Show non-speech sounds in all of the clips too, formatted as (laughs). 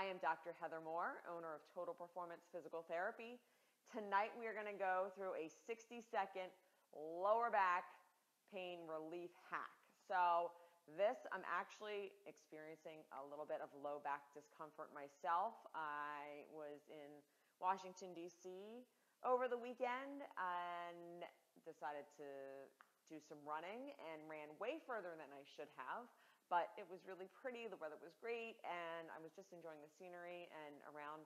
I am Dr. Heather Moore, owner of Total Performance Physical Therapy. Tonight we are going to go through a 60 second lower back pain relief hack. So, this I'm actually experiencing a little bit of low back discomfort myself. I was in Washington, D.C. over the weekend and decided to do some running and ran way further than I should have. But it was really pretty, the weather was great, and I was just enjoying the scenery. And around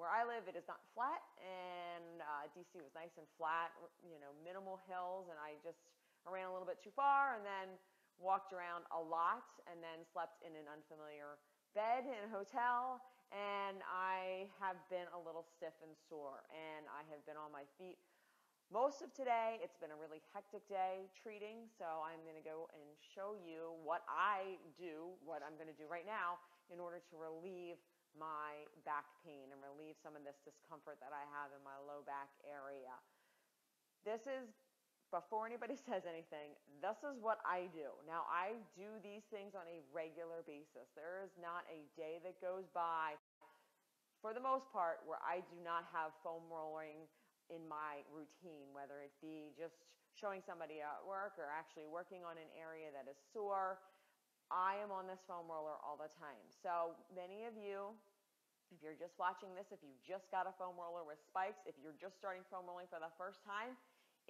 where I live, it is not flat, and uh, DC was nice and flat, you know, minimal hills, and I just ran a little bit too far and then walked around a lot and then slept in an unfamiliar bed in a hotel and I have been a little stiff and sore and I have been on my feet most of today. It's been a really hectic day treating, so I'm going to go and show you what I do, what I'm going to do right now in order to relieve my back pain and relieve some of this discomfort that I have in my low back area. This is before anybody (laughs) says anything, this is what I do. Now, I do these things on a regular basis. There is not a day that goes by, for the most part, where I do not have foam rolling in my routine, whether it be just showing somebody at work or actually working on an area that is sore. I am on this foam roller all the time. So many of you, if you're just watching this, if you just got a foam roller with spikes, if you're just starting foam rolling for the first time,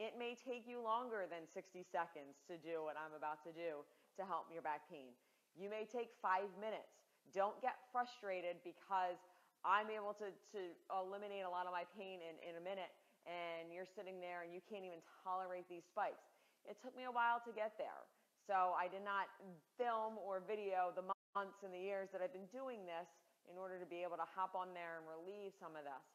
it may take you longer than 60 seconds to do what I'm about to do to help your back pain. You may take five minutes. Don't get frustrated because I'm able to, to eliminate a lot of my pain in, in a minute and you're sitting there and you can't even tolerate these spikes. It took me a while to get there. So I did not film or video the months and the years that I've been doing this in order to be able to hop on there and relieve some of this.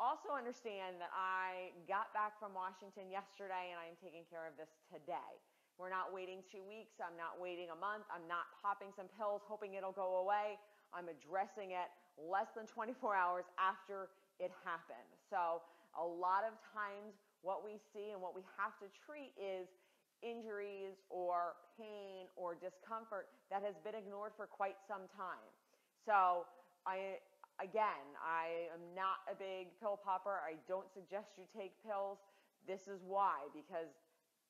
Also understand that I got back from Washington yesterday and I am taking care of this today. We're not waiting two weeks. I'm not waiting a month. I'm not popping some pills hoping it'll go away. I'm addressing it less than 24 hours after it happened. So a lot of times what we see and what we have to treat is injuries or pain or discomfort that has been ignored for quite some time. So I again, I am not a big pill popper. I don't suggest you take pills. This is why because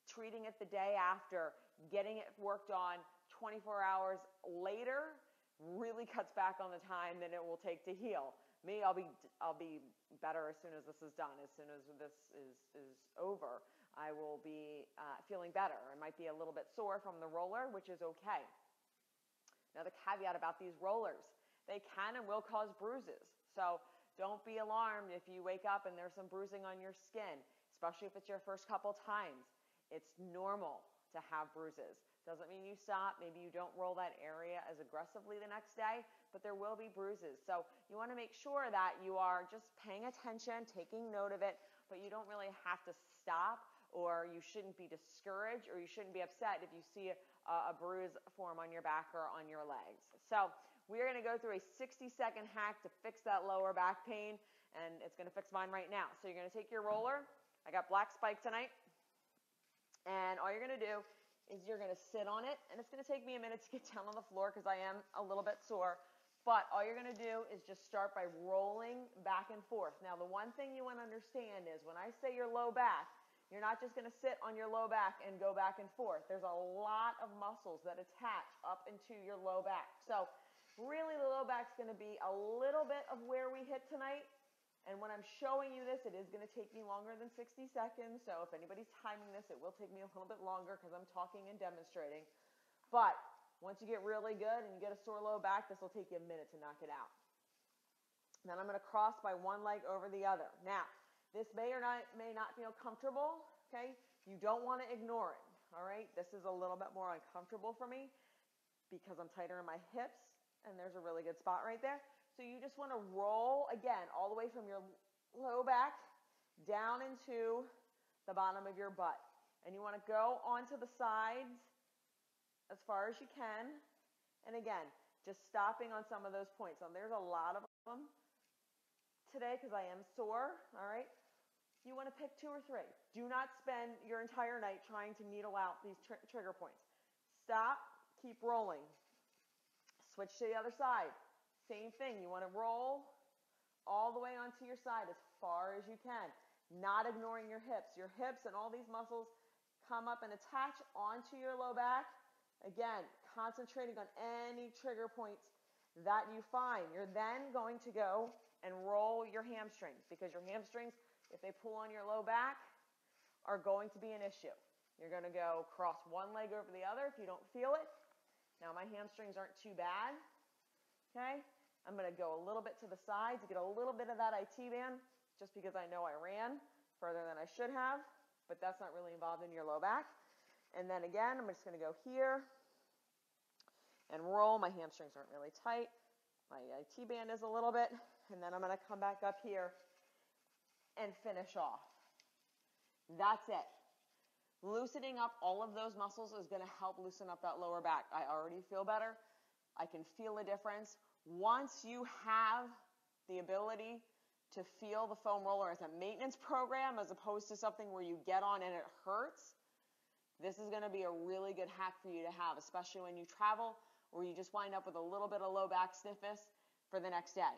treating it the day after, getting it worked on 24 hours later really cuts back on the time that it will take to heal. Me, I'll be I'll be better as soon as this is done. As soon as this is is over, I will be uh, feeling better. I might be a little bit sore from the roller, which is okay. Now the caveat about these rollers, they can and will cause bruises. So don't be alarmed if you wake up and there's some bruising on your skin, especially if it's your first couple times. It's normal to have bruises. Doesn't mean you stop. Maybe you don't roll that area as aggressively the next day, but there will be bruises. So you want to make sure that you are just paying attention, taking note of it, but you don't really have to stop or you shouldn't be discouraged or you shouldn't be upset if you see a, a bruise form on your back or on your legs. So we're going to go through a 60 second hack to fix that lower back pain and it's going to fix mine right now. So you're going to take your roller. I got black spike tonight. And all you're going to do is you're going to sit on it, and it's going to take me a minute to get (laughs) down on the floor because I am a little bit sore. But all you're going to do is just start by rolling back and forth. Now, the one thing you want to understand is when I say your low back, you're not just going to sit on your low back and go back and forth. There's a lot of muscles that attach up into your low back. So, really, the low back's going to be a little bit of where we hit tonight, and when I'm showing you this, it is going to take me longer than 60 seconds. So if anybody's timing this, it will take me a little bit longer because I'm talking and demonstrating. But once you get really good and you get a sore low back, this will take you a minute to knock it out. Then I'm going to cross by one leg over the other. Now, this may or not, may not feel comfortable, okay? You don't want to ignore it, all right? This is a little bit more uncomfortable for me because I'm tighter in my hips, and there's a really good spot right there. So you just want to roll again all the way from your low back down into the bottom of your butt. And you want to go onto the sides as far as you can. And again, just stopping on some of those points. And there's a lot of them today because I am sore. All right. You want to pick two or three. Do not spend your entire night trying to needle out these tr trigger points. Stop, keep rolling. Switch to the other side. Same thing, you want to roll all the way onto your side as far as you can, not ignoring your hips. Your hips and all these muscles come up and attach onto your low back. Again, concentrating on any trigger points that you find. You're then going to go and roll your hamstrings because your hamstrings, if they pull on your low back, are going to be an issue. You're going to go cross one leg over the other if you don't feel it. Now my hamstrings aren't too bad. I'm going to go a little bit to the side to get a little bit of that IT band just because I know I ran further than I should have, but that's not really involved in your low back. And then again, I'm just going to go here and roll. My hamstrings aren't really tight. My IT band is a little bit. And then I'm going to come back up here and finish off. That's it. Loosening up all of those muscles is going to help loosen up that lower back. I already feel better. I can feel a difference. Once you have the ability to feel the foam roller as a maintenance program as opposed to something where you get on and it hurts, this is going to be a really good hack for you to have, especially when you travel or you just wind up with a little bit of low back stiffness for the next day.